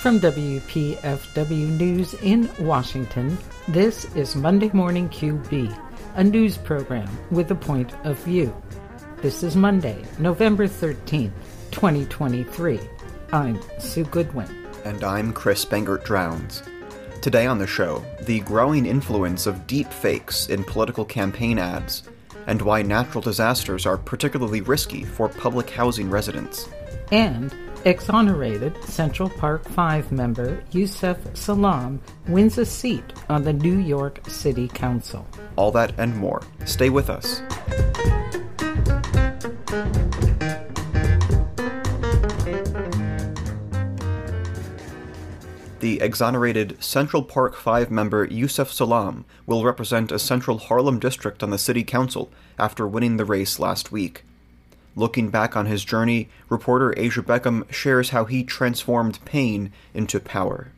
From WPFW News in Washington, this is Monday Morning QB, a news program with a point of view. This is Monday, November 13th, 2023. I'm Sue Goodwin. And I'm Chris Bangert-Drowns. Today on the show, the growing influence of deep fakes in political campaign ads, and why natural disasters are particularly risky for public housing residents. And Exonerated Central Park 5 member Yusef Salaam wins a seat on the New York City Council. All that and more. Stay with us. The exonerated Central Park 5 member Yusef Salaam will represent a central Harlem district on the city council after winning the race last week. Looking back on his journey, reporter Asia Beckham shares how he transformed pain into power.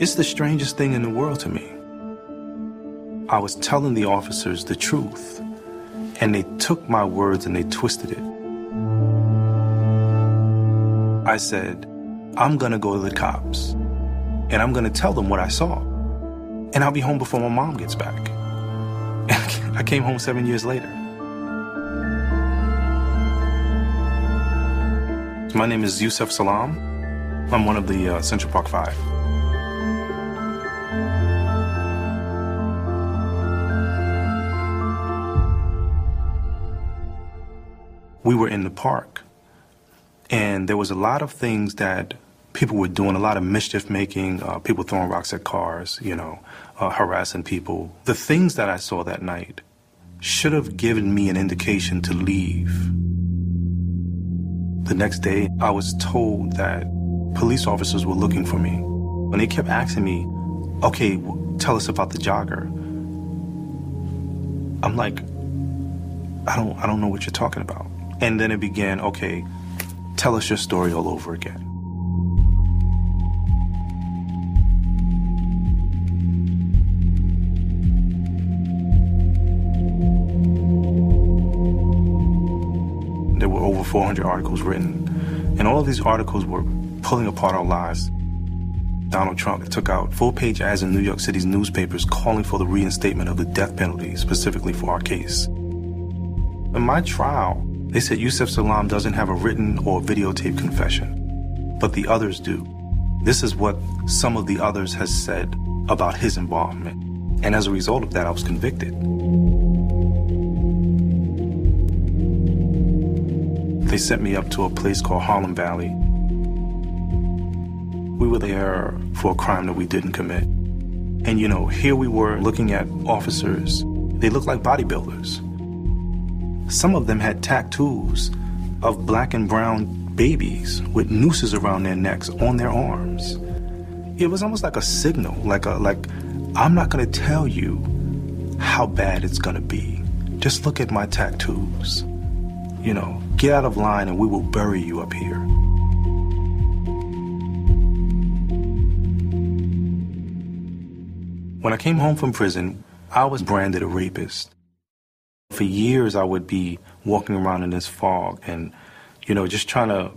It's the strangest thing in the world to me. I was telling the officers the truth, and they took my words and they twisted it. I said, I'm gonna go to the cops, and I'm gonna tell them what I saw, and I'll be home before my mom gets back. I came home seven years later. My name is Yusef Salaam. I'm one of the uh, Central Park Five. We were in the park, and there was a lot of things that people were doing, a lot of mischief making, uh, people throwing rocks at cars, you know, uh, harassing people. The things that I saw that night should have given me an indication to leave. The next day, I was told that police officers were looking for me. And they kept asking me, okay, tell us about the jogger. I'm like, I don't, I don't know what you're talking about. And then it began, okay, tell us your story all over again. 400 articles written, and all of these articles were pulling apart our lives. Donald Trump took out full page ads in New York City's newspapers calling for the reinstatement of the death penalty, specifically for our case. In my trial, they said Yusef Salaam doesn't have a written or videotaped confession, but the others do. This is what some of the others has said about his involvement. And as a result of that, I was convicted. They sent me up to a place called Harlem Valley. We were there for a crime that we didn't commit. And you know, here we were looking at officers. They looked like bodybuilders. Some of them had tattoos of black and brown babies with nooses around their necks on their arms. It was almost like a signal, like a like I'm not going to tell you how bad it's going to be. Just look at my tattoos. You know, get out of line and we will bury you up here. When I came home from prison, I was branded a rapist. For years, I would be walking around in this fog and, you know, just trying to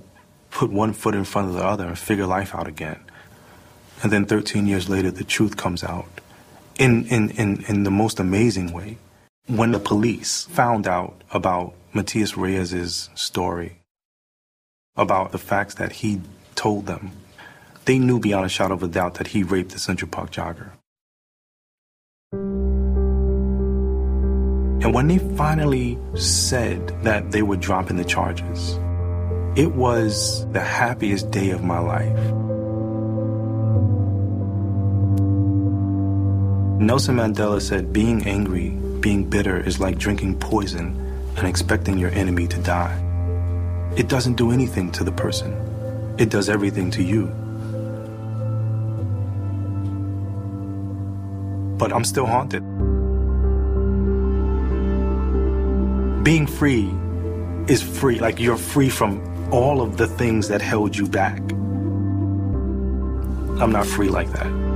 put one foot in front of the other and figure life out again. And then 13 years later, the truth comes out in, in, in, in the most amazing way. When the police found out about Matias Reyes's story, about the facts that he told them, they knew beyond a shadow of a doubt that he raped the Central Park jogger. And when they finally said that they were dropping the charges, it was the happiest day of my life. Nelson Mandela said, being angry, being bitter is like drinking poison and expecting your enemy to die. It doesn't do anything to the person, it does everything to you. But I'm still haunted. being free is free. Like you're free from all of the things that held you back. I'm not free like that.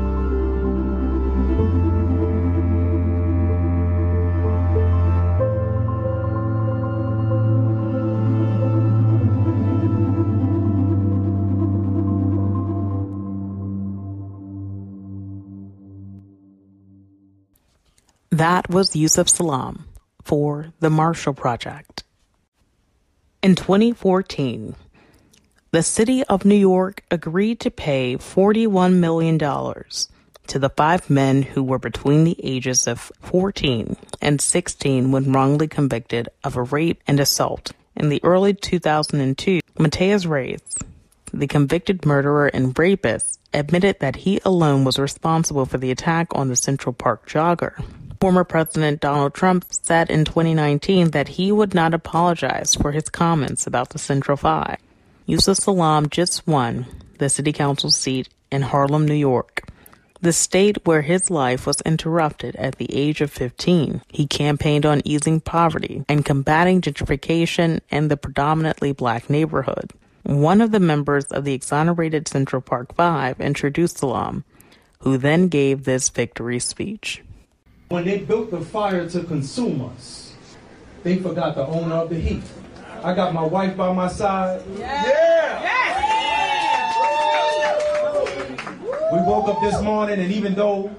That was Yusef Salaam for the Marshall Project. In 2014, the city of New York agreed to pay $41 million to the five men who were between the ages of 14 and 16 when wrongly convicted of a rape and assault. In the early 2002, Matias Reyes, the convicted murderer and rapist, admitted that he alone was responsible for the attack on the Central Park jogger. Former President Donald Trump said in 2019 that he would not apologize for his comments about the Central Five. Yusef Salaam just won the city council seat in Harlem, New York the state where his life was interrupted at the age of 15. He campaigned on easing poverty and combating gentrification in the predominantly black neighborhood. One of the members of the exonerated Central Park Five introduced Salaam, who then gave this victory speech. When they built the fire to consume us, they forgot the owner of the heat. I got my wife by my side. Yeah! yeah. We woke up this morning, and even though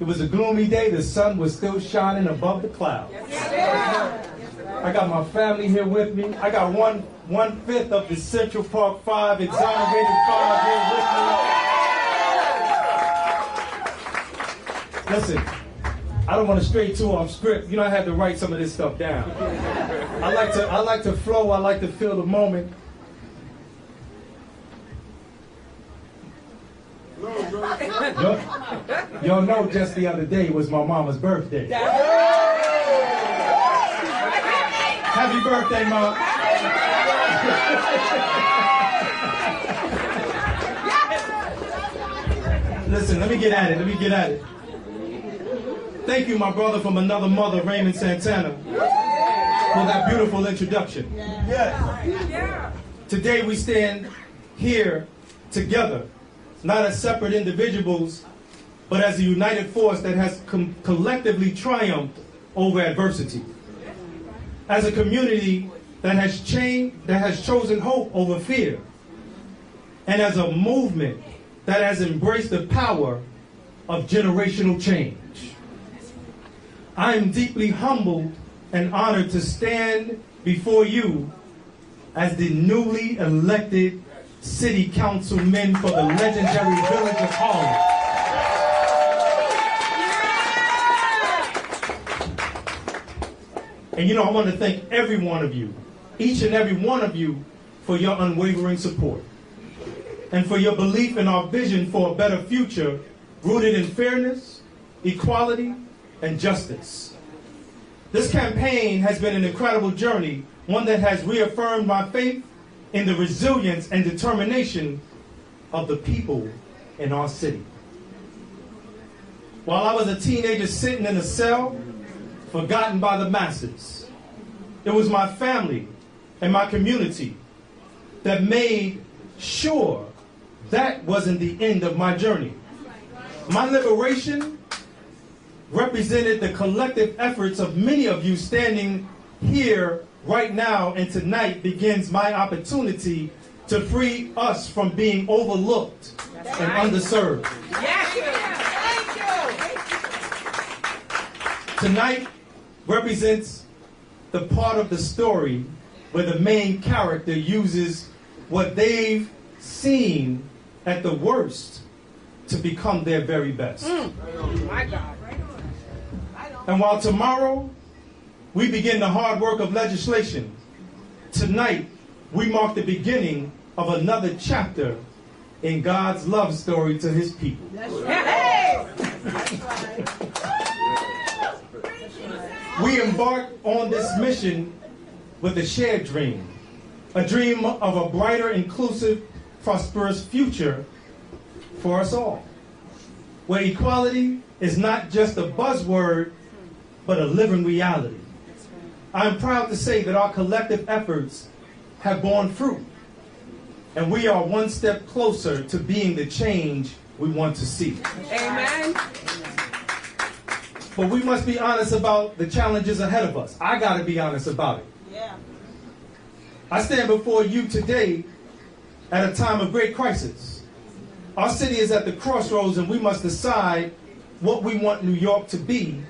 it was a gloomy day, the sun was still shining above the clouds. I got my family here with me. I got one one fifth of the Central Park Five exonerated five here with me. Listen, I don't want to stray too off script. You know, I had to write some of this stuff down. I like to I like to flow. I like to feel the moment. Y'all, y'all know just the other day was my mama's birthday. Happy birthday, Mom. Listen, let me get at it. Let me get at it. Thank you, my brother from another mother, Raymond Santana, for that beautiful introduction. Yes. Today we stand here together not as separate individuals, but as a united force that has collectively triumphed over adversity. As a community that has changed, that has chosen hope over fear. And as a movement that has embraced the power of generational change. I am deeply humbled and honored to stand before you as the newly elected city councilmen for the legendary village of Harlem. And you know, I want to thank every one of you, each and every one of you, for your unwavering support and for your belief in our vision for a better future rooted in fairness, equality, and justice. This campaign has been an incredible journey, one that has reaffirmed my faith in the resilience and determination of the people in our city. While I was a teenager sitting in a cell, forgotten by the masses, it was my family and my community that made sure that wasn't the end of my journey. My liberation represented the collective efforts of many of you standing here right now and tonight begins my opportunity to free us from being overlooked and underserved. Tonight represents the part of the story where the main character uses what they've seen at the worst to become their very best. Mm. And while tomorrow we begin the hard work of legislation. Tonight, we mark the beginning of another chapter in God's love story to his people. we embark on this mission with a shared dream, a dream of a brighter, inclusive, prosperous future for us all, where equality is not just a buzzword, but a living reality. I'm proud to say that our collective efforts have borne fruit, and we are one step closer to being the change we want to see. Amen. But we must be honest about the challenges ahead of us. I got to be honest about it. Yeah. I stand before you today at a time of great crisis. Our city is at the crossroads, and we must decide what we want New York to be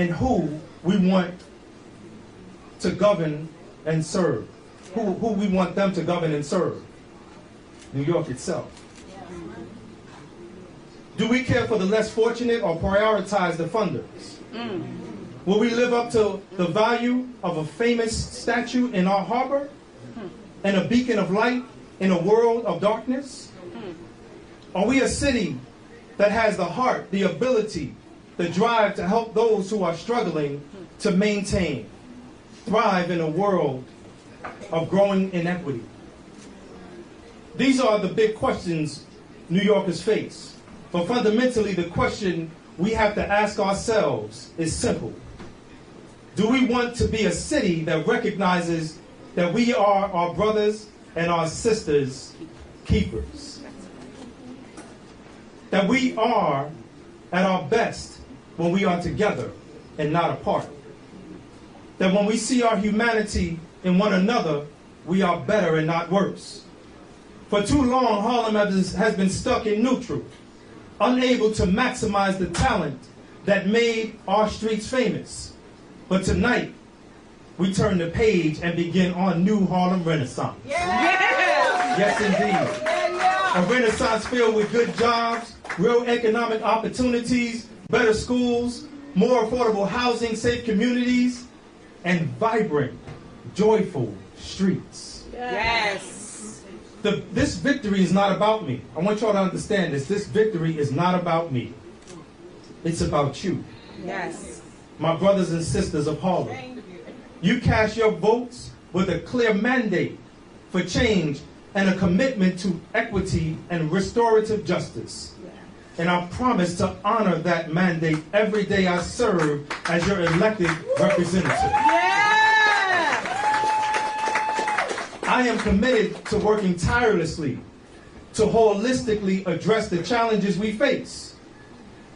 and who we want to govern and serve. Who, who we want them to govern and serve. New York itself. Do we care for the less fortunate or prioritize the funders? Mm. Will we live up to the value of a famous statue in our harbor and a beacon of light in a world of darkness? Are we a city that has the heart, the ability, the drive to help those who are struggling to maintain, thrive in a world of growing inequity? These are the big questions New Yorkers face. But fundamentally, the question we have to ask ourselves is simple. Do we want to be a city that recognizes that we are our brothers and our sisters' keepers? That we are at our best when we are together and not apart? That when we see our humanity in one another, we are better and not worse? For too long, Harlem has been stuck in neutral unable to maximize the talent that made our streets famous. But tonight, we turn the page and begin our new Harlem Renaissance. Yeah. Yes, indeed. A renaissance filled with good jobs, real economic opportunities, better schools, more affordable housing, safe communities, and vibrant, joyful streets. Yes the, this victory is not about me. I want y'all to understand this. This victory is not about me. It's about you. Yes. My brothers and sisters of Harlem. You cast your votes with a clear mandate for change and a commitment to equity and restorative justice. And I promise to honor that mandate every day I serve as your elected representative. Yeah. I am committed to working tirelessly to holistically address the challenges we face.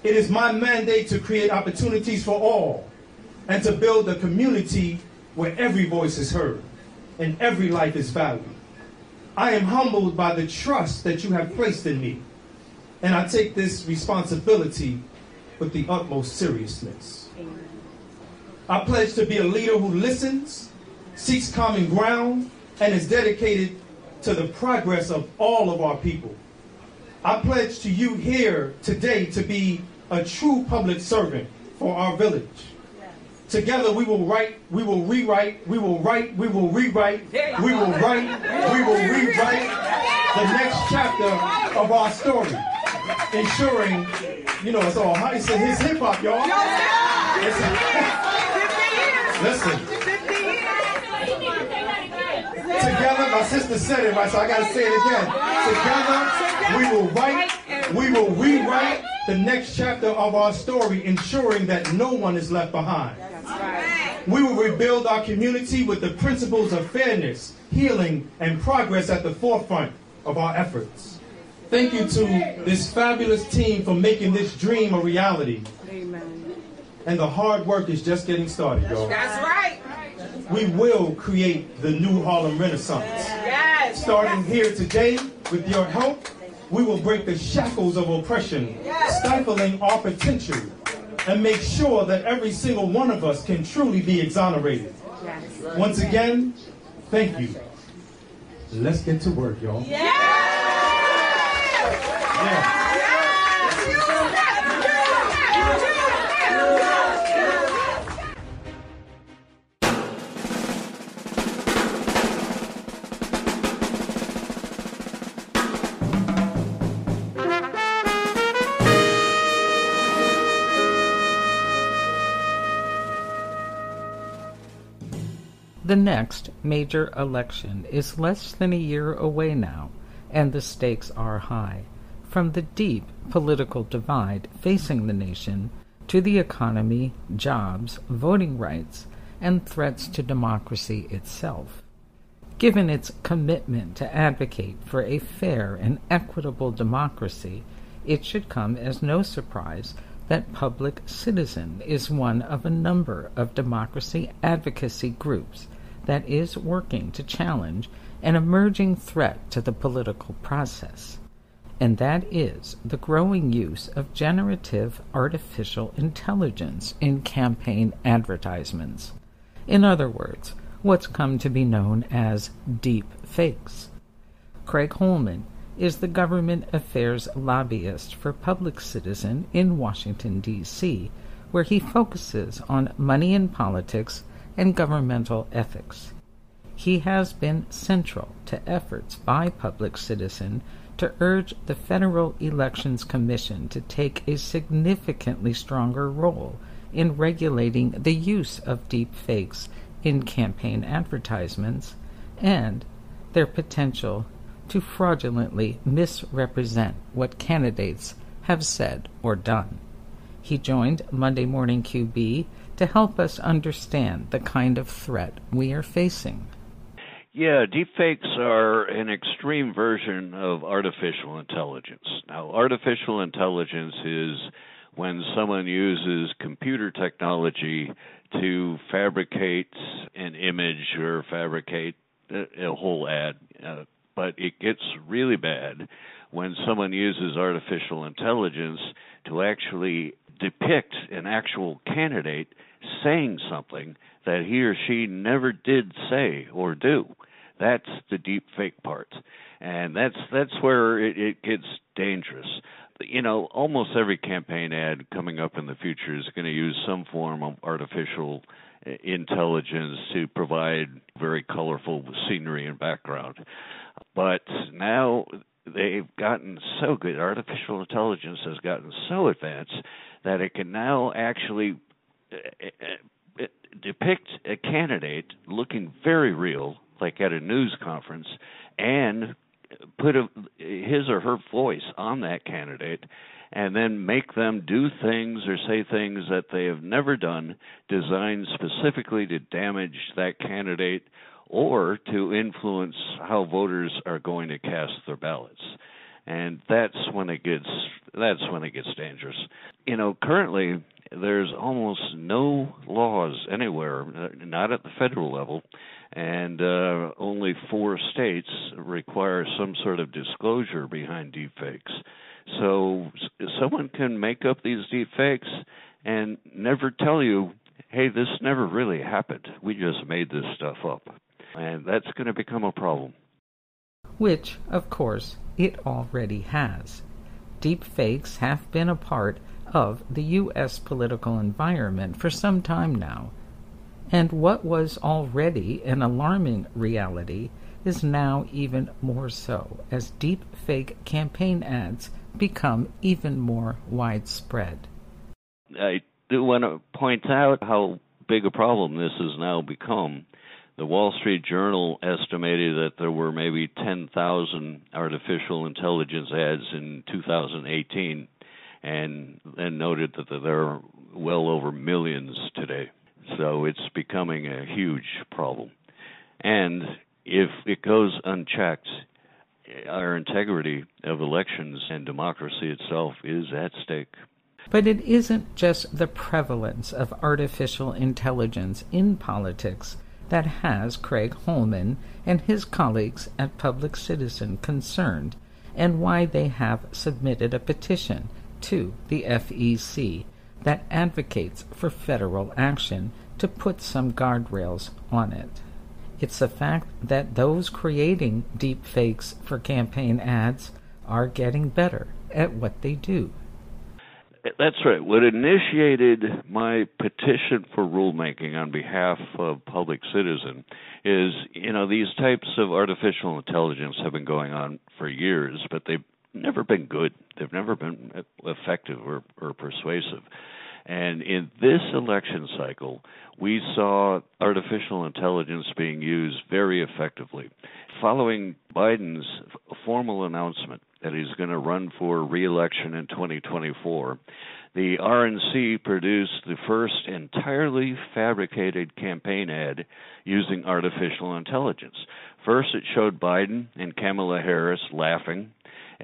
It is my mandate to create opportunities for all and to build a community where every voice is heard and every life is valued. I am humbled by the trust that you have placed in me, and I take this responsibility with the utmost seriousness. I pledge to be a leader who listens, seeks common ground, and is dedicated to the progress of all of our people. I pledge to you here today to be a true public servant for our village. Together we will write, we will rewrite, we will write, we will rewrite, we will write, we will rewrite the next chapter of our story. Ensuring, you know, it's all high. It's his hip hop, y'all. Listen. Together, my sister said it right, so I gotta say it again. Together, we will write, we will rewrite the next chapter of our story, ensuring that no one is left behind. We will rebuild our community with the principles of fairness, healing, and progress at the forefront of our efforts. Thank you to this fabulous team for making this dream a reality. Amen. And the hard work is just getting started, y'all. That's right we will create the new Harlem Renaissance. Yes. Starting here today, with your help, we will break the shackles of oppression, stifling our potential, and make sure that every single one of us can truly be exonerated. Yes. Once again, thank you. Let's get to work, y'all. Yeah. The next major election is less than a year away now, and the stakes are high. From the deep political divide facing the nation to the economy, jobs, voting rights, and threats to democracy itself. Given its commitment to advocate for a fair and equitable democracy, it should come as no surprise that Public Citizen is one of a number of democracy advocacy groups that is working to challenge an emerging threat to the political process. And that is the growing use of generative artificial intelligence in campaign advertisements. In other words, what's come to be known as deep fakes. Craig Holman is the government affairs lobbyist for Public Citizen in Washington, D.C., where he focuses on money in politics and governmental ethics. He has been central to efforts by Public Citizen to urge the Federal Elections Commission to take a significantly stronger role in regulating the use of deep fakes in campaign advertisements and their potential to fraudulently misrepresent what candidates have said or done. He joined Monday Morning QB to help us understand the kind of threat we are facing. Yeah, deepfakes are an extreme version of artificial intelligence. Now, artificial intelligence is when someone uses computer technology to fabricate an image or fabricate a, whole ad. Uh, but it gets really bad when someone uses artificial intelligence to actually depict an actual candidate saying something that he or she never did say or do. That's the deep fake part. And that's that's where it, it gets dangerous. You know, almost every campaign ad coming up in the future is going to use some form of artificial uh, intelligence to provide very colorful scenery and background. But now they've gotten so good. Artificial intelligence has gotten so advanced that it can now actually uh, uh, depict a candidate looking very real, like at a news conference, and put a, his or her voice on that candidate and then make them do things or say things that they have never done designed specifically to damage that candidate or to influence how voters are going to cast their ballots. And that's when it gets that's when it gets dangerous. You know, currently there's almost no laws anywhere, not at the federal level, and uh, only four states require some sort of disclosure behind deepfakes. So someone can make up these deepfakes and never tell you, "Hey, this never really happened. We just made this stuff up." And that's going to become a problem. Which, of course, it already has. Deepfakes have been a part of the U.S. political environment for some time now. And what was already an alarming reality is now even more so as deep fake campaign ads become even more widespread. I do want to point out how big a problem this has now become the Wall Street Journal estimated that there were maybe 10,000 artificial intelligence ads in 2018, and then noted that there are well over millions today. So it's becoming a huge problem. And if it goes unchecked, our integrity of elections and democracy itself is at stake. But it isn't just the prevalence of artificial intelligence in politics that has Craig Holman and his colleagues at Public Citizen concerned, and why they have submitted a petition to the FEC that advocates for federal action to put some guardrails on it. It's a fact that those creating deep fakes for campaign ads are getting better at what they do. That's right. What initiated my petition for rulemaking on behalf of Public Citizen is, you know, these types of artificial intelligence have been going on for years, but they've never been good. They've never been effective or, or persuasive. And in this election cycle, we saw artificial intelligence being used very effectively. Following Biden's formal announcement that he's going to run for reelection in 2024, the RNC produced the first entirely fabricated campaign ad using artificial intelligence. First, it showed Biden and Kamala Harris laughing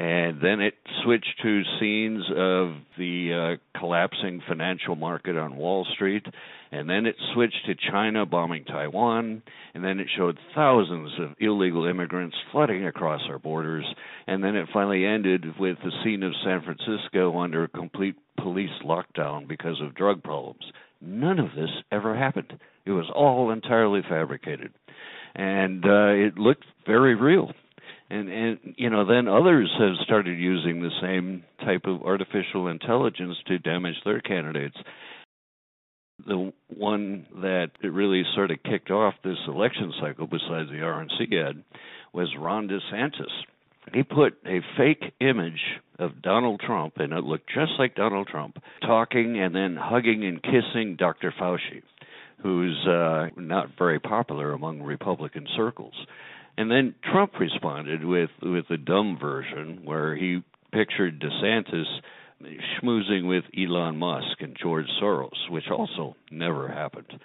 And then it switched to scenes of the uh, collapsing financial market on Wall Street. And then it switched to China bombing Taiwan. And then it showed thousands of illegal immigrants flooding across our borders. And then it finally ended with the scene of San Francisco under complete police lockdown because of drug problems. None of this ever happened. It was all entirely fabricated. And uh, it looked very real and and you know then others have started using the same type of artificial intelligence to damage their candidates the one that really sort of kicked off this election cycle besides the RNC ad was Ron DeSantis he put a fake image of Donald Trump and it looked just like Donald Trump talking and then hugging and kissing Dr. Fauci who's uh, not very popular among Republican circles and then Trump responded with with a dumb version where he pictured DeSantis schmoozing with Elon Musk and George Soros, which also never happened.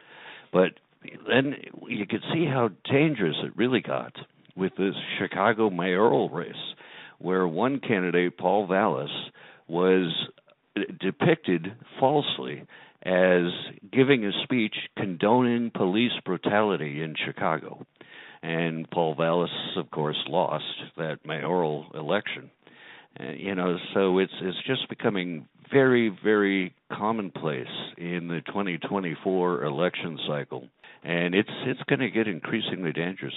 But then you could see how dangerous it really got with this Chicago mayoral race, where one candidate, Paul Vallas, was depicted falsely as giving a speech condoning police brutality in Chicago and Paul Vallas, of course, lost that mayoral election. Uh, you know, so it's it's just becoming very, very commonplace in the 2024 election cycle, and it's it's going to get increasingly dangerous.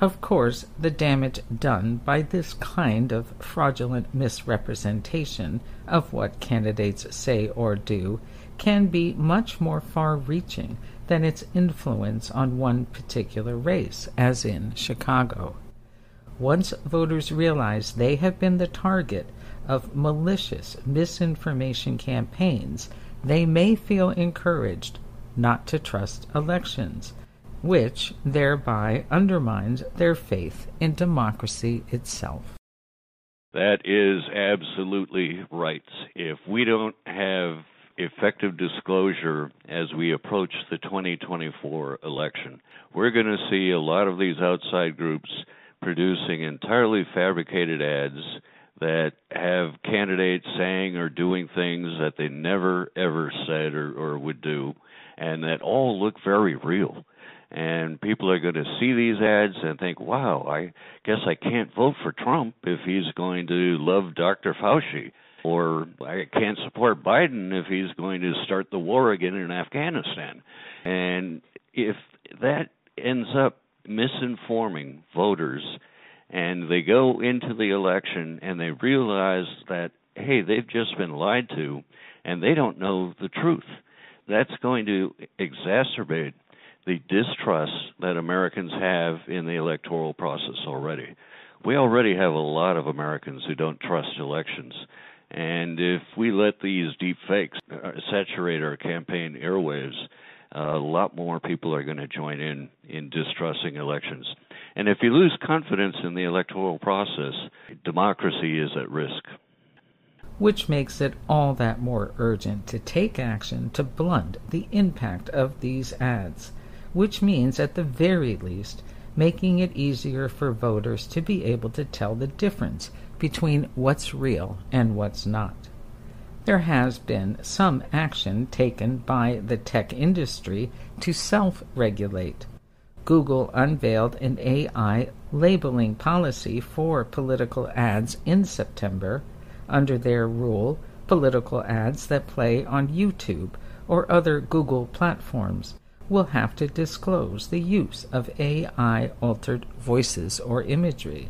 Of course, the damage done by this kind of fraudulent misrepresentation of what candidates say or do can be much more far reaching than its influence on one particular race, as in Chicago. Once voters realize they have been the target of malicious misinformation campaigns, they may feel encouraged not to trust elections, which thereby undermines their faith in democracy itself. That is absolutely right. If we don't have effective disclosure as we approach the 2024 election. We're going to see a lot of these outside groups producing entirely fabricated ads that have candidates saying or doing things that they never ever said or, or would do, and that all look very real. And people are going to see these ads and think, wow, I guess I can't vote for Trump if he's going to love Dr. Fauci or I can't support Biden if he's going to start the war again in Afghanistan. And if that ends up misinforming voters and they go into the election and they realize that, hey, they've just been lied to and they don't know the truth, that's going to exacerbate the distrust that Americans have in the electoral process already. We already have a lot of Americans who don't trust elections. And if we let these deep fakes uh, saturate our campaign airwaves, uh, a lot more people are going to join in in distrusting elections. And if you lose confidence in the electoral process, democracy is at risk. Which makes it all that more urgent to take action to blunt the impact of these ads, which means, at the very least, making it easier for voters to be able to tell the difference between what's real and what's not. There has been some action taken by the tech industry to self regulate. Google unveiled an AI labeling policy for political ads in September. Under their rule, political ads that play on YouTube or other Google platforms will have to disclose the use of AI altered voices or imagery.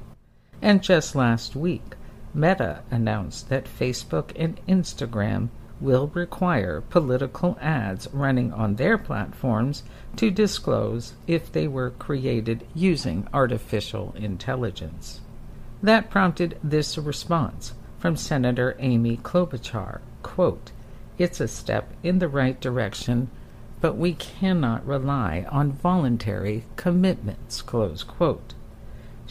And just last week, Meta announced that Facebook and Instagram will require political ads running on their platforms to disclose if they were created using artificial intelligence. That prompted this response from Senator Amy Klobuchar, quote, It's a step in the right direction, but we cannot rely on voluntary commitments, close quote.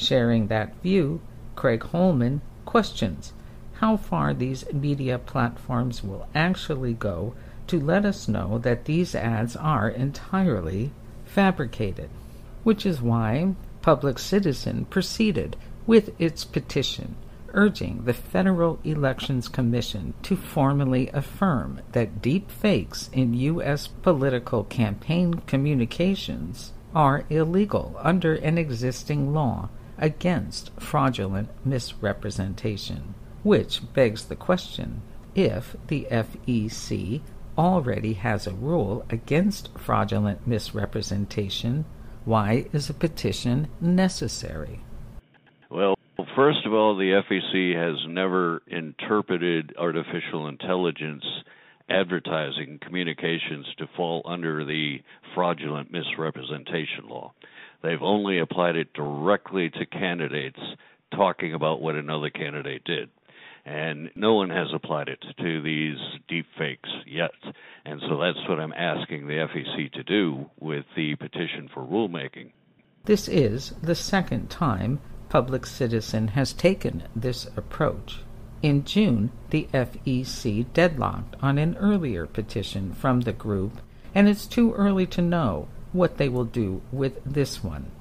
Sharing that view, Craig Holman questions how far these media platforms will actually go to let us know that these ads are entirely fabricated, which is why Public Citizen proceeded with its petition urging the Federal Elections Commission to formally affirm that deep fakes in U.S. political campaign communications are illegal under an existing law against fraudulent misrepresentation, which begs the question if the FEC already has a rule against fraudulent misrepresentation, why is a petition necessary? Well, first of all, the FEC has never interpreted artificial intelligence advertising communications to fall under the fraudulent misrepresentation law. They've only applied it directly to candidates talking about what another candidate did. And no one has applied it to these deep fakes yet. And so that's what I'm asking the FEC to do with the petition for rulemaking. This is the second time Public Citizen has taken this approach. In June, the FEC deadlocked on an earlier petition from the group, and it's too early to know what they will do with this one.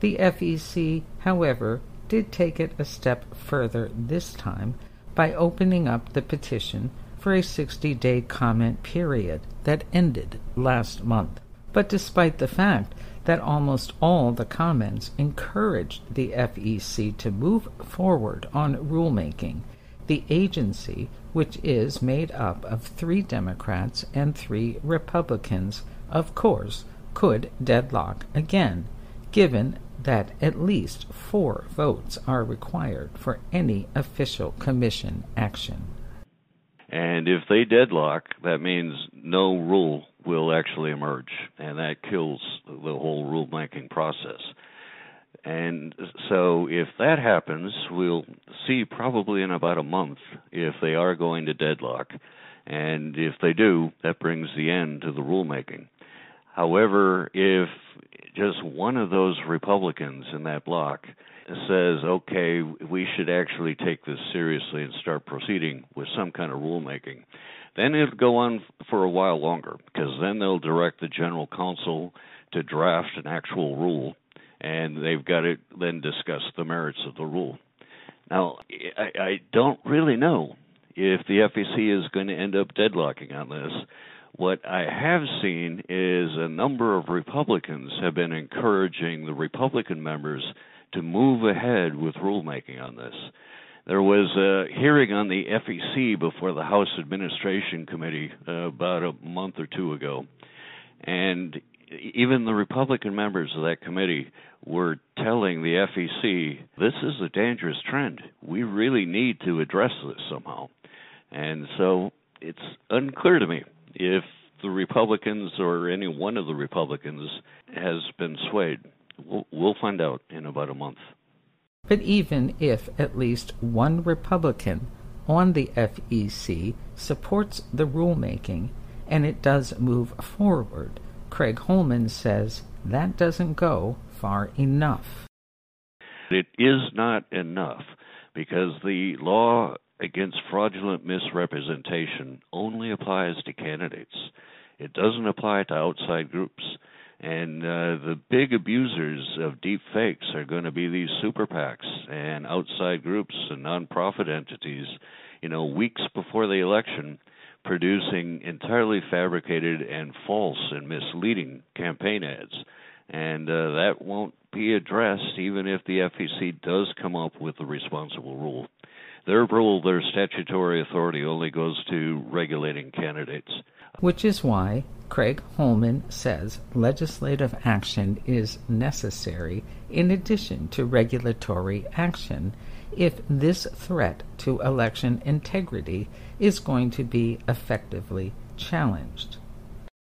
The FEC, however, did take it a step further this time by opening up the petition for a 60 day comment period that ended last month. But despite the fact that almost all the comments encouraged the FEC to move forward on rulemaking, the agency, which is made up of three Democrats and three Republicans, of course, could deadlock again, given that at least four votes are required for any official commission action. And if they deadlock, that means no rule will actually emerge, and that kills the whole rulemaking process. And so, if that happens, we'll see probably in about a month if they are going to deadlock. And if they do, that brings the end to the rulemaking. However, if just one of those Republicans in that block says, okay, we should actually take this seriously and start proceeding with some kind of rulemaking, then it'll go on for a while longer because then they'll direct the general counsel to draft an actual rule and they've got to then discuss the merits of the rule. Now, I, don't really know if the FEC is going to end up deadlocking on this what I have seen is a number of Republicans have been encouraging the Republican members to move ahead with rulemaking on this. There was a hearing on the FEC before the House Administration Committee uh, about a month or two ago, and even the Republican members of that committee were telling the FEC this is a dangerous trend. We really need to address this somehow. And so it's unclear to me if the Republicans or any one of the Republicans has been swayed. We'll, find out in about a month. But even if at least one Republican on the FEC supports the rulemaking and it does move forward, Craig Holman says that doesn't go far enough. It is not enough because the law against fraudulent misrepresentation only applies to candidates. It doesn't apply to outside groups. And uh, the big abusers of deep fakes are going to be these super PACs and outside groups and nonprofit entities, you know, weeks before the election, producing entirely fabricated and false and misleading campaign ads. And uh, that won't be addressed even if the FEC does come up with a responsible rule. Their rule, their statutory authority only goes to regulating candidates. Which is why Craig Holman says legislative action is necessary in addition to regulatory action if this threat to election integrity is going to be effectively challenged.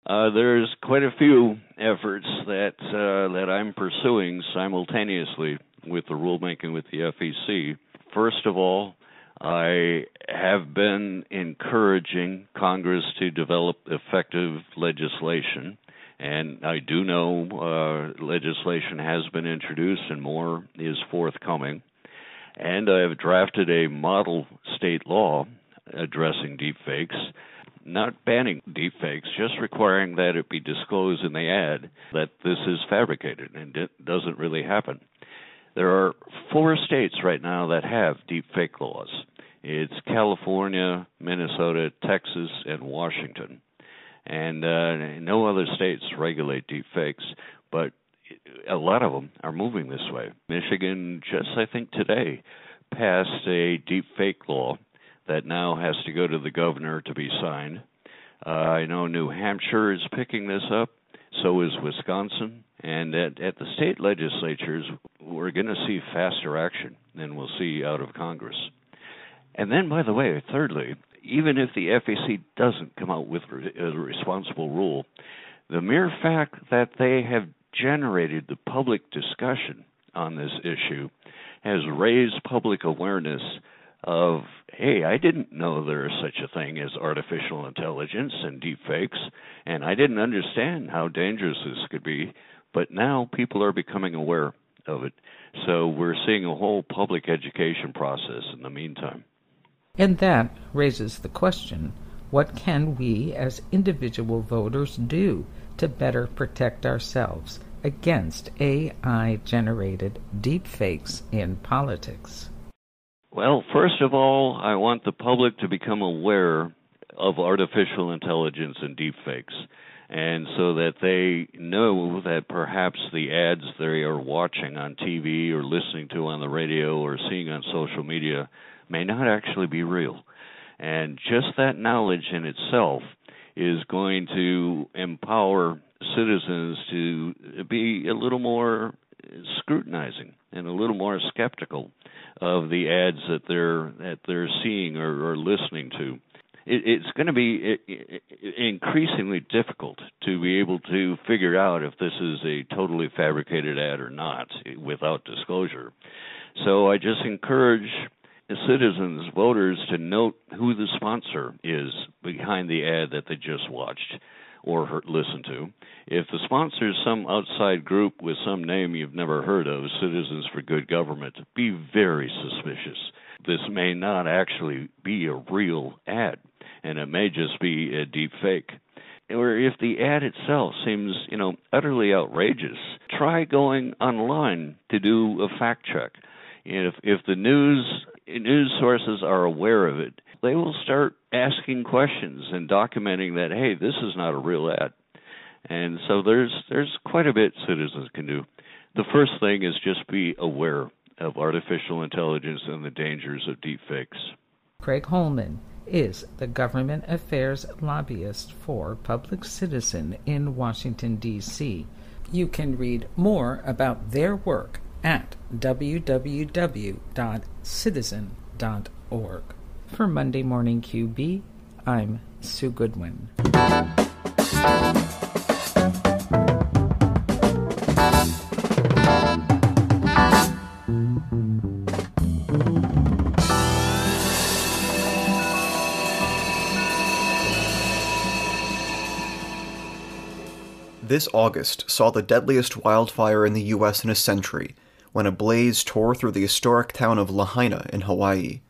Uh, there's quite a few efforts that uh, that I'm pursuing simultaneously with the rulemaking with the FEC. First of all, I have been encouraging Congress to develop effective legislation, and I do know uh, legislation has been introduced and more is forthcoming. And I have drafted a model state law addressing deepfakes, not banning deepfakes, just requiring that it be disclosed in the ad that this is fabricated and it doesn't really happen. There are four states right now that have deepfake laws. It's California, Minnesota, Texas, and Washington. And uh, no other states regulate deepfakes, but a lot of them are moving this way. Michigan, just I think today, passed a deepfake law that now has to go to the governor to be signed. Uh, I know New Hampshire is picking this up. So is Wisconsin. And at, at the state legislatures, we're going to see faster action than we'll see out of Congress. And then, by the way, thirdly, even if the FEC doesn't come out with a responsible rule, the mere fact that they have generated the public discussion on this issue has raised public awareness of hey, I didn't know there is such a thing as artificial intelligence and deep fakes and I didn't understand how dangerous this could be, but now people are becoming aware of it. So we're seeing a whole public education process in the meantime. And that raises the question what can we as individual voters do to better protect ourselves against AI generated deepfakes in politics? Well, first of all, I want the public to become aware of artificial intelligence and deepfakes, and so that they know that perhaps the ads they are watching on TV or listening to on the radio or seeing on social media may not actually be real. And just that knowledge in itself is going to empower citizens to be a little more scrutinizing and a little more skeptical of the ads that they're that they're seeing or, or listening to. It, it's going to be increasingly difficult to be able to figure out if this is a totally fabricated ad or not without disclosure. So I just encourage citizens, voters, to note who the sponsor is behind the ad that they just watched or listened to. If the sponsor is some outside group with some name you've never heard of, Citizens for Good Government, be very suspicious. This may not actually be a real ad, and it may just be a deep fake. Or if the ad itself seems, you know, utterly outrageous, try going online to do a fact check. And If if the news news sources are aware of it, they will start asking questions and documenting that hey, this is not a real ad. And so there's there's quite a bit citizens can do. The first thing is just be aware of artificial intelligence and the dangers of deepfakes. Craig Holman is the government affairs lobbyist for Public Citizen in Washington, D.C. You can read more about their work at www.citizen.org. For Monday Morning QB, I'm Sue Goodwin. This August saw the deadliest wildfire in the U.S. in a century when a blaze tore through the historic town of Lahaina in Hawaii.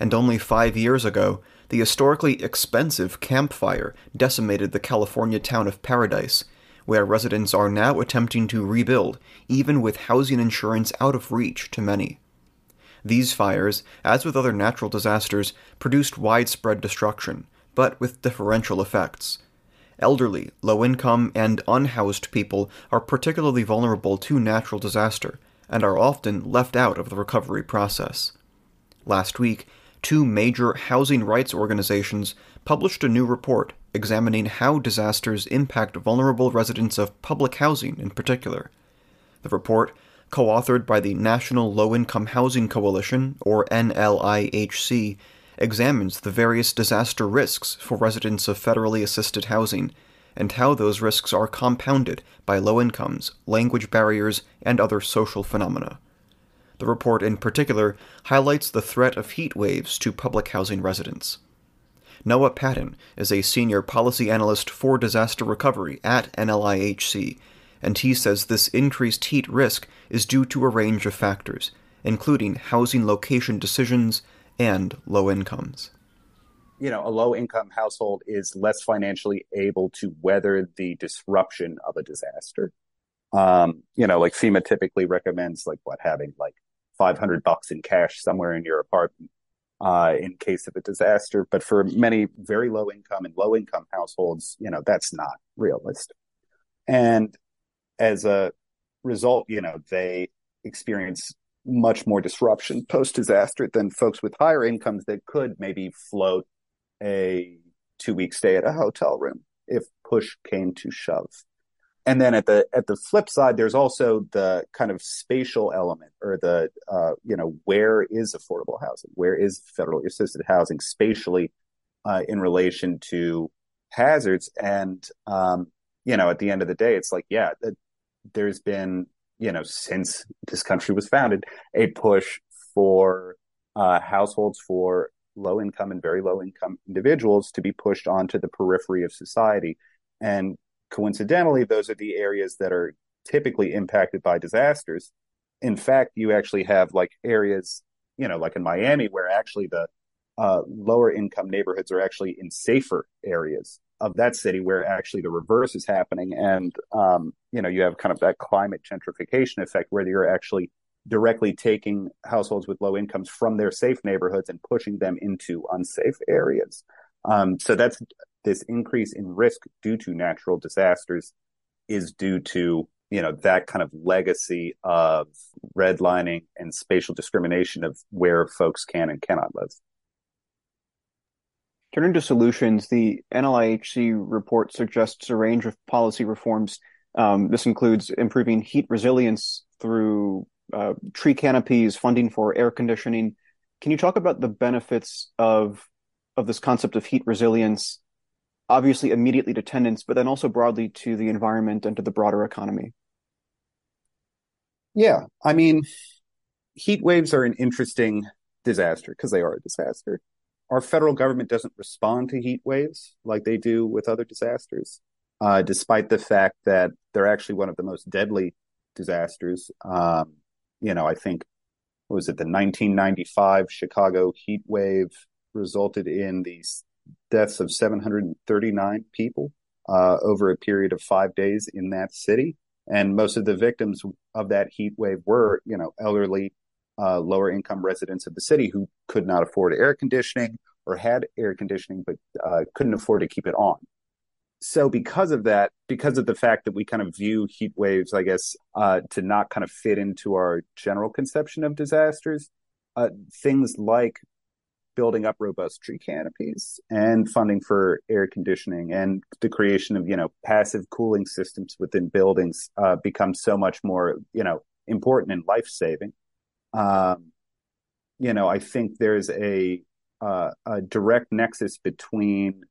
And only five years ago, the historically expensive Camp Fire decimated the California town of Paradise, where residents are now attempting to rebuild, even with housing insurance out of reach to many. These fires, as with other natural disasters, produced widespread destruction, but with differential effects. Elderly, low income, and unhoused people are particularly vulnerable to natural disaster, and are often left out of the recovery process. Last week, two major housing rights organizations published a new report examining how disasters impact vulnerable residents of public housing in particular. The report, co authored by the National Low Income Housing Coalition, or NLIHC, examines the various disaster risks for residents of federally assisted housing and how those risks are compounded by low incomes, language barriers, and other social phenomena. The report, in particular, highlights the threat of heat waves to public housing residents. Noah Patton is a senior policy analyst for disaster recovery at NLIHC, and he says this increased heat risk is due to a range of factors, including housing location decisions and low incomes you know, a low income household is less financially able to weather the disruption of a disaster. Um, you know, like FEMA typically recommends like what having like 500 bucks in cash somewhere in your apartment uh, in case of a disaster. But for many very low income and low income households, you know, that's not realistic. And as a result, you know, they experience much more disruption post disaster than folks with higher incomes that could maybe float a two week stay at a hotel room if push came to shove. And then at the at the flip side, there's also the kind of spatial element, or the uh, you know where is affordable housing, where is federally assisted housing spatially uh, in relation to hazards, and um, you know at the end of the day, it's like yeah, there's been you know since this country was founded a push for uh, households for low income and very low income individuals to be pushed onto the periphery of society. And coincidentally, those are the areas that are typically impacted by disasters. In fact, you actually have like areas, you know, like in Miami, where actually the uh, lower income neighborhoods are actually in safer areas of that city where actually the reverse is happening. And, um, you know, you have kind of that climate gentrification effect where you're actually directly taking households with low incomes from their safe neighborhoods and pushing them into unsafe areas. Um, so that's this increase in risk due to natural disasters is due to you know that kind of legacy of redlining and spatial discrimination of where folks can and cannot live. Turning to solutions, the NLIHC report suggests a range of policy reforms. Um, this includes improving heat resilience through uh, tree canopies, funding for air conditioning. Can you talk about the benefits of of this concept of heat resilience? Obviously, immediately to tenants, but then also broadly to the environment and to the broader economy. Yeah, I mean, heat waves are an interesting disaster because they are a disaster. Our federal government doesn't respond to heat waves like they do with other disasters, uh, despite the fact that they're actually one of the most deadly disasters. Um, you know, I think was it the 1995 Chicago heat wave resulted in the deaths of 739 people uh, over a period of five days in that city. And most of the victims of that heat wave were, you know, elderly, uh, lower income residents of the city who could not afford air conditioning or had air conditioning but uh, couldn't afford to keep it on so because of that, because of the fact that we kind of view heat waves, I guess, uh, to not kind of fit into our general conception of disasters, uh, things like building up robust tree canopies and funding for air conditioning and the creation of you know passive cooling systems within buildings uh, becomes so much more you know important and life saving. Um, you know, I think there's a uh, a direct nexus between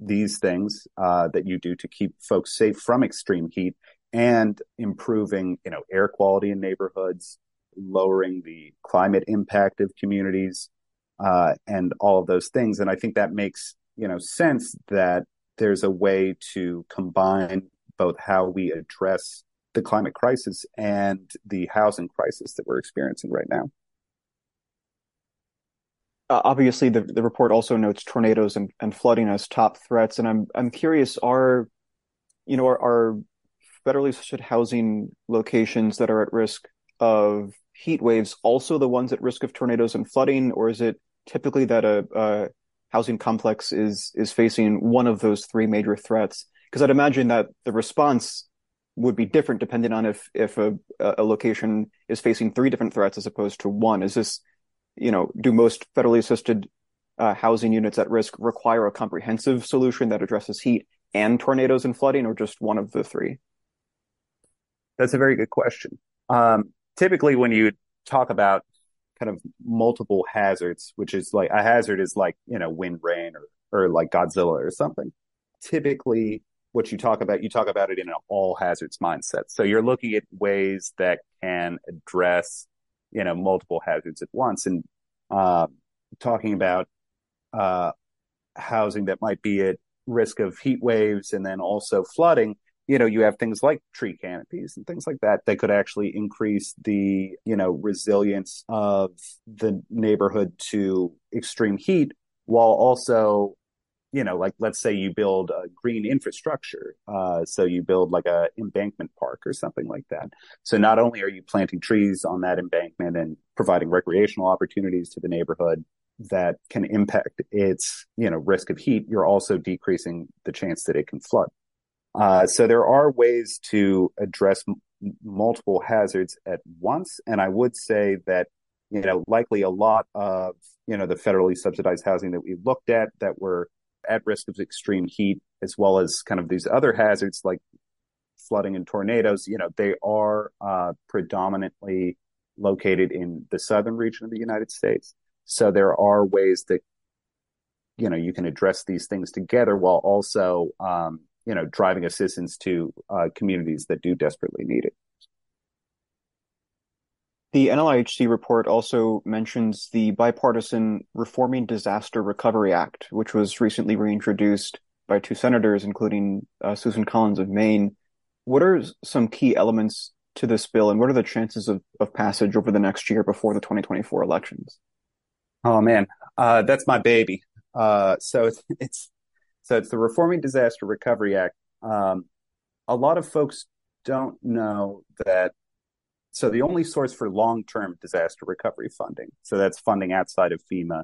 these things uh, that you do to keep folks safe from extreme heat and improving, you know, air quality in neighborhoods, lowering the climate impact of communities, uh, and all of those things. And I think that makes, you know, sense that there's a way to combine both how we address the climate crisis and the housing crisis that we're experiencing right now. Uh, obviously the, the report also notes tornadoes and, and flooding as top threats and i'm i'm curious are you know are, are federally assisted housing locations that are at risk of heat waves also the ones at risk of tornadoes and flooding or is it typically that a, a housing complex is is facing one of those three major threats? Because i'd imagine that the response would be different depending on if if a, a location is facing three different threats as opposed to one is this you know, do most federally assisted uh, housing units at risk require a comprehensive solution that addresses heat and tornadoes and flooding, or just one of the three? That's a very good question. Um, typically, when you talk about kind of multiple hazards, which is like a hazard is like, you know, wind, rain, or, or like Godzilla or something. Typically, what you talk about, you talk about it in an all hazards mindset. So you're looking at ways that can address you know multiple hazards at once and uh, talking about uh, housing that might be at risk of heat waves and then also flooding you know you have things like tree canopies and things like that that could actually increase the you know resilience of the neighborhood to extreme heat while also you know, like let's say you build a green infrastructure. Uh, so you build like a embankment park or something like that. So not only are you planting trees on that embankment and providing recreational opportunities to the neighborhood that can impact its, you know, risk of heat, you're also decreasing the chance that it can flood. Uh, so there are ways to address m- multiple hazards at once. And I would say that, you know, likely a lot of, you know, the federally subsidized housing that we looked at that were at risk of extreme heat, as well as kind of these other hazards like flooding and tornadoes, you know, they are uh, predominantly located in the southern region of the United States. So there are ways that, you know, you can address these things together while also, um, you know, driving assistance to uh, communities that do desperately need it. The NLIHC report also mentions the bipartisan Reforming Disaster Recovery Act, which was recently reintroduced by two senators, including uh, Susan Collins of Maine. What are some key elements to this bill, and what are the chances of, of passage over the next year before the 2024 elections? Oh man, uh, that's my baby. Uh, so it's, it's so it's the Reforming Disaster Recovery Act. Um, a lot of folks don't know that so the only source for long-term disaster recovery funding, so that's funding outside of FEMA,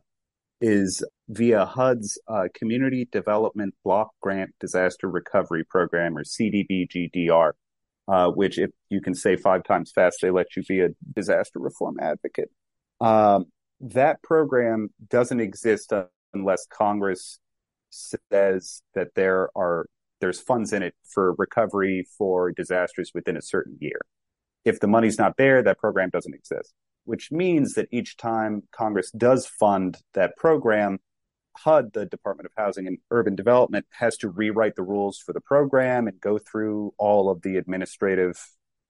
is via HUD's uh, Community Development Block Grant Disaster Recovery Program, or CDBGDR, uh, which if you can say five times fast, they let you be a disaster reform advocate. Um, that program doesn't exist unless Congress says that there are there's funds in it for recovery for disasters within a certain year if the money's not there, that program doesn't exist, which means that each time Congress does fund that program, HUD, the Department of Housing and Urban Development, has to rewrite the rules for the program and go through all of the administrative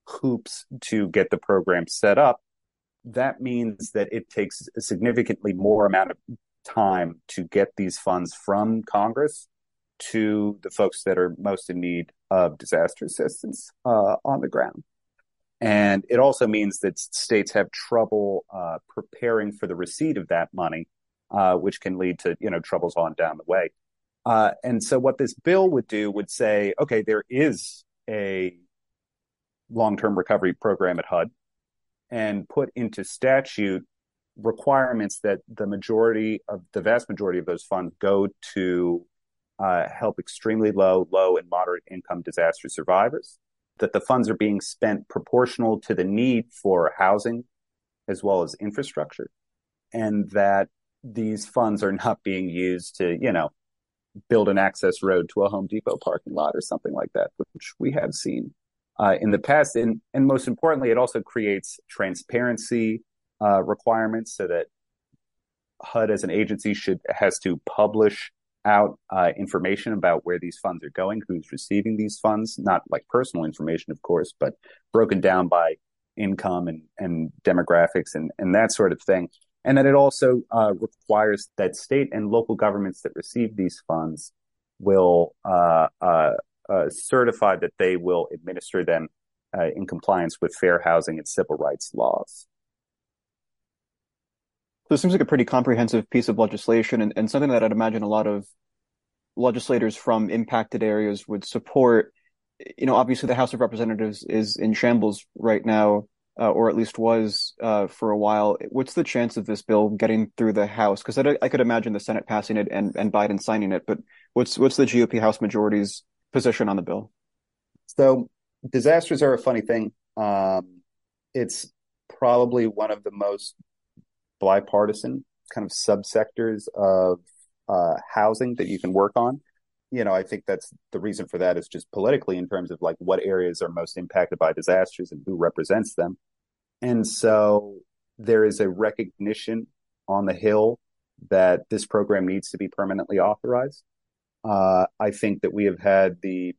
hoops to get the program set up. That means that it takes a significantly more amount of time to get these funds from Congress to the folks that are most in need of disaster assistance uh, on the ground. And it also means that states have trouble uh, preparing for the receipt of that money, uh, which can lead to you know troubles on down the way. Uh, and so, what this bill would do would say, okay, there is a long-term recovery program at HUD, and put into statute requirements that the majority of the vast majority of those funds go to uh, help extremely low, low, and moderate income disaster survivors that the funds are being spent proportional to the need for housing as well as infrastructure, and that these funds are not being used to, you know, build an access road to a Home Depot parking lot or something like that, which we have seen uh, in the past. And, and most importantly, it also creates transparency uh, requirements so that HUD as an agency should has to publish out uh, information about where these funds are going, who's receiving these funds, not like personal information, of course, but broken down by income and, and demographics and, and that sort of thing. And that it also uh, requires that state and local governments that receive these funds will uh, uh, uh certify that they will administer them uh, in compliance with fair housing and civil rights laws. So it seems like a pretty comprehensive piece of legislation and, and something that I'd imagine a lot of legislators from impacted areas would support. You know, obviously the House of Representatives is in shambles right now, uh, or at least was uh, for a while. What's the chance of this bill getting through the House? Because I, I, could imagine the Senate passing it and, and Biden signing it, but what's what's the GOP House majority's position on the bill? So disasters are a funny thing. Um, it's probably one of the most bipartisan kind of subsectors of uh, housing that you can work on. You know, I think that's the reason for that is just politically in terms of like what areas are most impacted by disasters and who represents them. And so there is a recognition on the Hill that this program needs to be permanently authorized. Uh, I think that we have had the,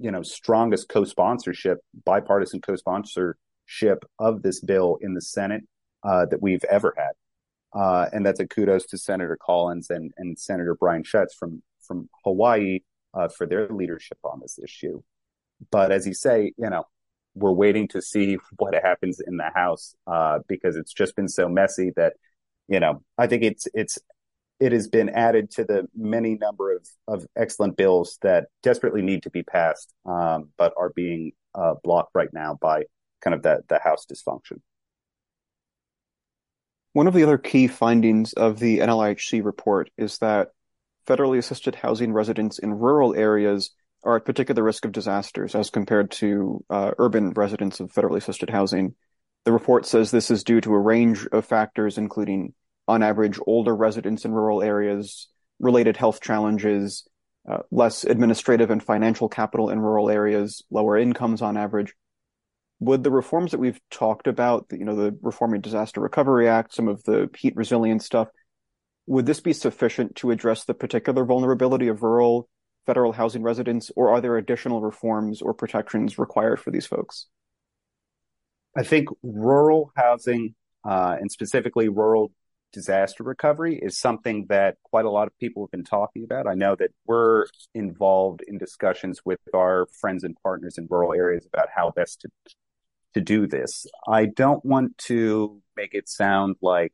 you know, strongest co-sponsorship, bipartisan co-sponsorship of this bill in the Senate uh, that we've ever had. Uh, and that's a kudos to Senator Collins and, and Senator Brian Schatz from, from Hawaii uh, for their leadership on this issue. But as you say, you know, we're waiting to see what happens in the House uh, because it's just been so messy that, you know, I think it's it's it has been added to the many number of, of excellent bills that desperately need to be passed, um, but are being uh, blocked right now by kind of the, the House dysfunction. One of the other key findings of the NLIHC report is that federally assisted housing residents in rural areas are at particular risk of disasters as compared to uh, urban residents of federally assisted housing. The report says this is due to a range of factors, including, on average, older residents in rural areas, related health challenges, uh, less administrative and financial capital in rural areas, lower incomes on average, would the reforms that we've talked about, you know, the Reforming Disaster Recovery Act, some of the heat resilience stuff, would this be sufficient to address the particular vulnerability of rural federal housing residents, or are there additional reforms or protections required for these folks? I think rural housing, uh, and specifically rural disaster recovery, is something that quite a lot of people have been talking about. I know that we're involved in discussions with our friends and partners in rural areas about how best to to do this. I don't want to make it sound like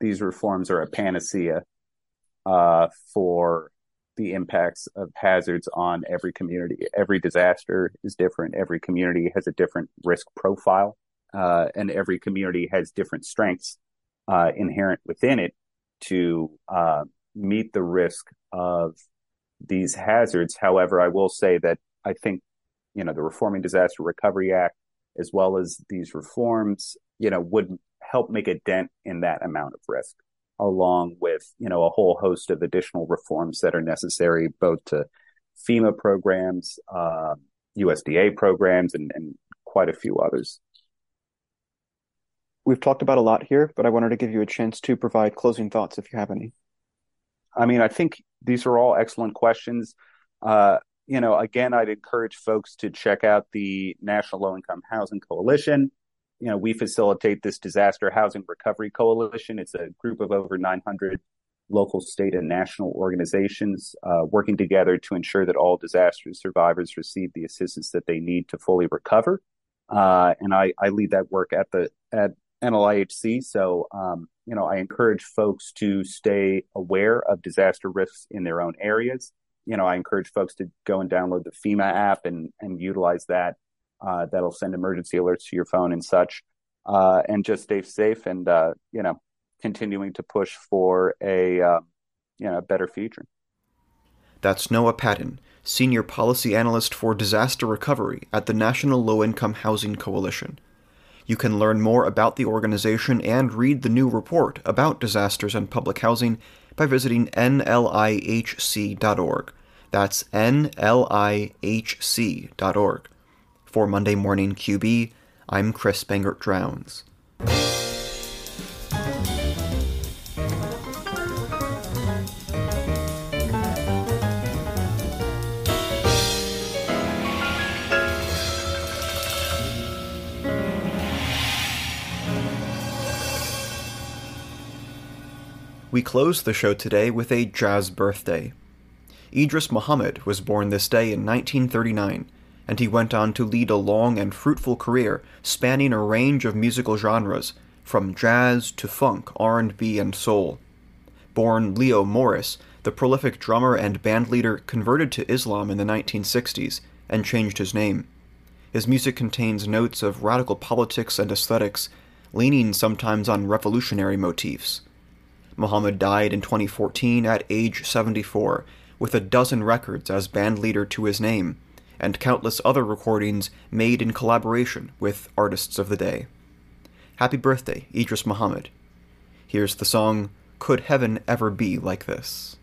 these reforms are a panacea uh, for the impacts of hazards on every community. Every disaster is different. Every community has a different risk profile, uh, and every community has different strengths uh, inherent within it to uh, meet the risk of these hazards. However, I will say that I think you know the Reforming Disaster Recovery Act as well as these reforms, you know, would help make a dent in that amount of risk along with, you know, a whole host of additional reforms that are necessary both to FEMA programs, um, uh, USDA programs, and, and quite a few others. We've talked about a lot here, but I wanted to give you a chance to provide closing thoughts if you have any. I mean, I think these are all excellent questions. Uh, you know, again, I'd encourage folks to check out the National Low Income Housing Coalition. You know, we facilitate this Disaster Housing Recovery Coalition. It's a group of over 900 local, state, and national organizations uh, working together to ensure that all disaster survivors receive the assistance that they need to fully recover. Uh, and I, I lead that work at the at NLIHC. So, um, you know, I encourage folks to stay aware of disaster risks in their own areas you know, I encourage folks to go and download the FEMA app and and utilize that. Uh, that'll send emergency alerts to your phone and such. Uh, and just stay safe and uh, you know continuing to push for a uh, you know better future. That's Noah Patton, senior policy analyst for disaster recovery at the National Low Income Housing Coalition. You can learn more about the organization and read the new report about disasters and public housing by visiting nlihc.org. That's nlihc.org. For Monday Morning QB, I'm Chris Bangert Drowns. We close the show today with a jazz birthday. Idris Muhammad was born this day in 1939, and he went on to lead a long and fruitful career spanning a range of musical genres, from jazz to funk, R&B, and soul. Born Leo Morris, the prolific drummer and bandleader converted to Islam in the 1960s and changed his name. His music contains notes of radical politics and aesthetics, leaning sometimes on revolutionary motifs. Muhammad died in 2014 at age 74, with a dozen records as bandleader to his name, and countless other recordings made in collaboration with artists of the day. Happy birthday, Idris Muhammad. Here's the song Could Heaven Ever Be Like This?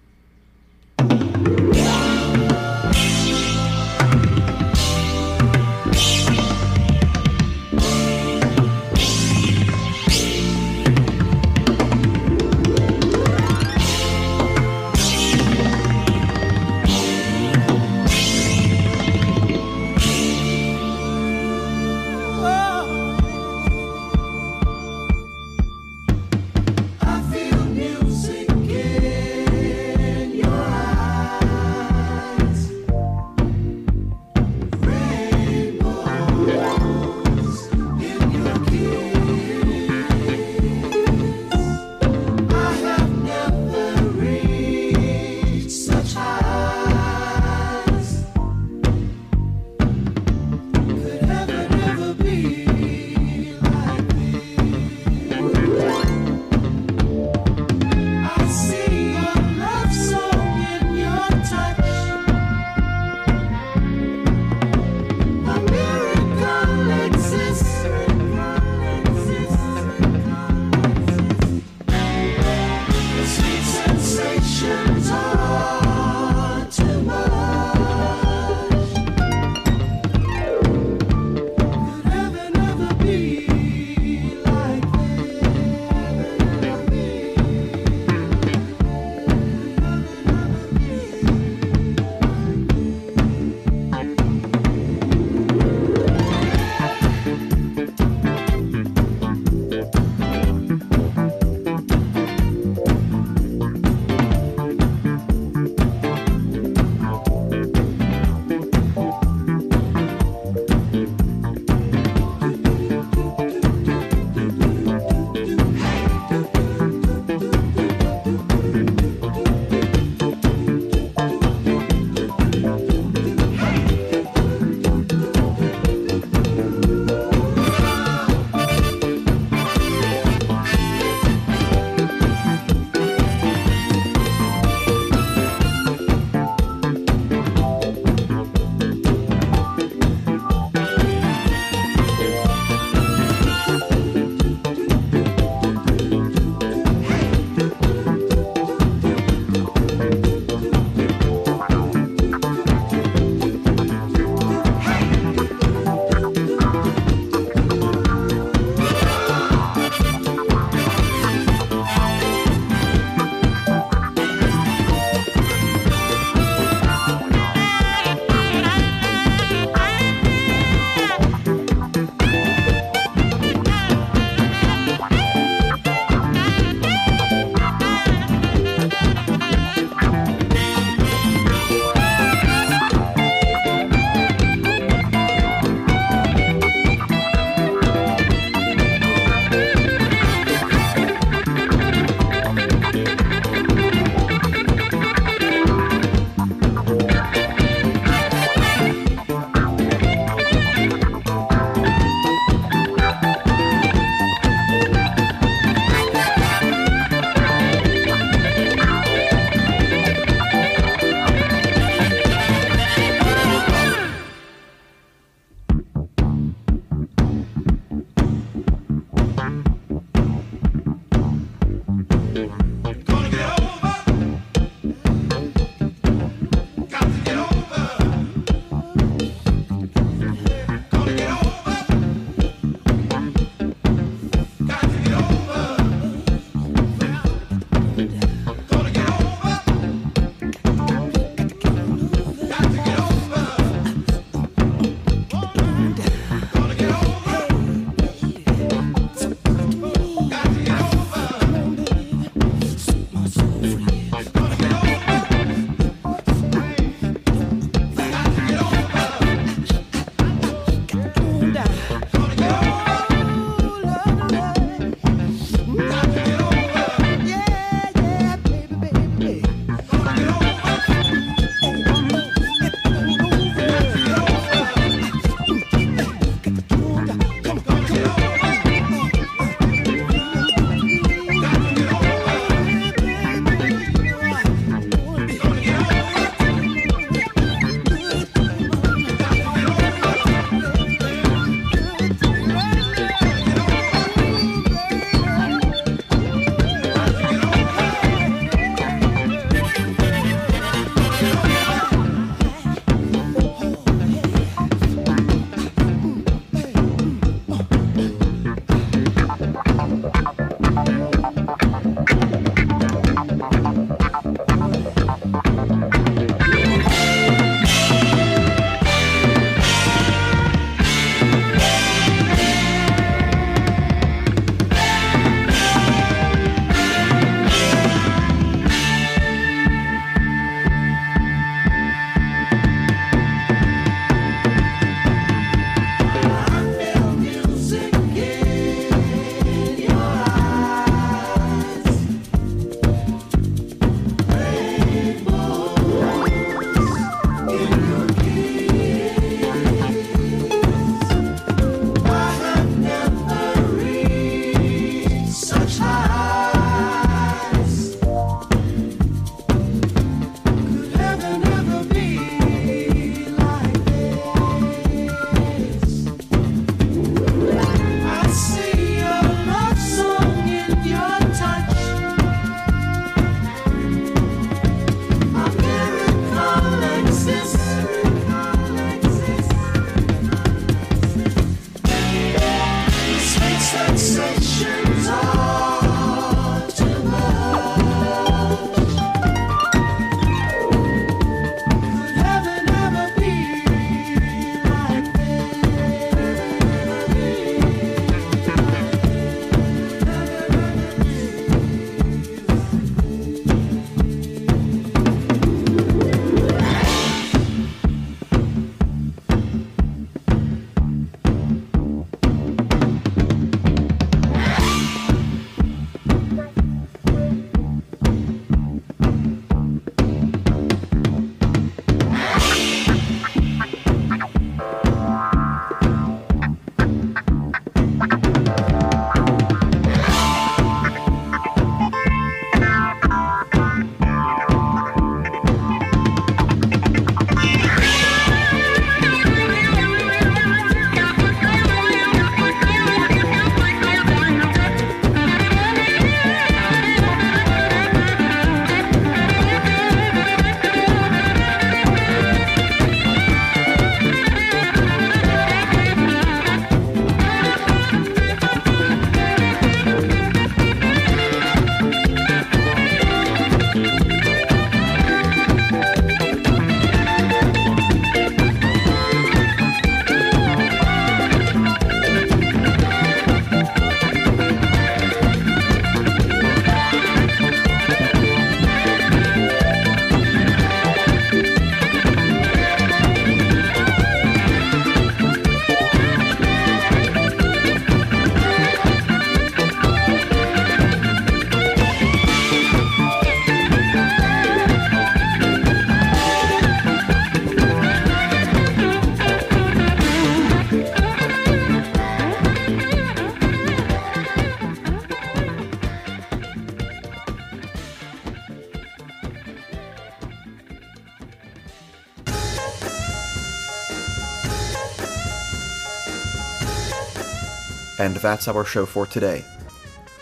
That's our show for today.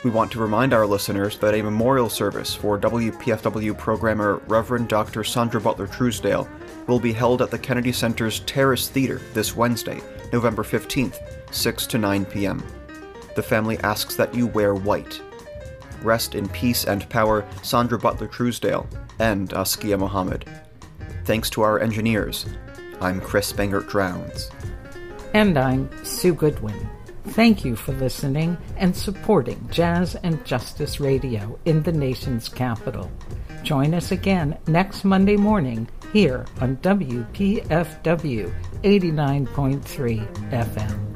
We want to remind our listeners that a memorial service for WPFW programmer Reverend Dr. Sandra Butler Truesdale will be held at the Kennedy Center's Terrace Theater this Wednesday, November 15th, 6 to 9 p.m. The family asks that you wear white. Rest in peace and power, Sandra Butler Truesdale and Askia Muhammad. Thanks to our engineers. I'm Chris Bangert Drowns. And I'm Sue Goodwin. Thank you for listening and supporting Jazz and Justice Radio in the nation's capital. Join us again next Monday morning here on WPFW 89.3 FM.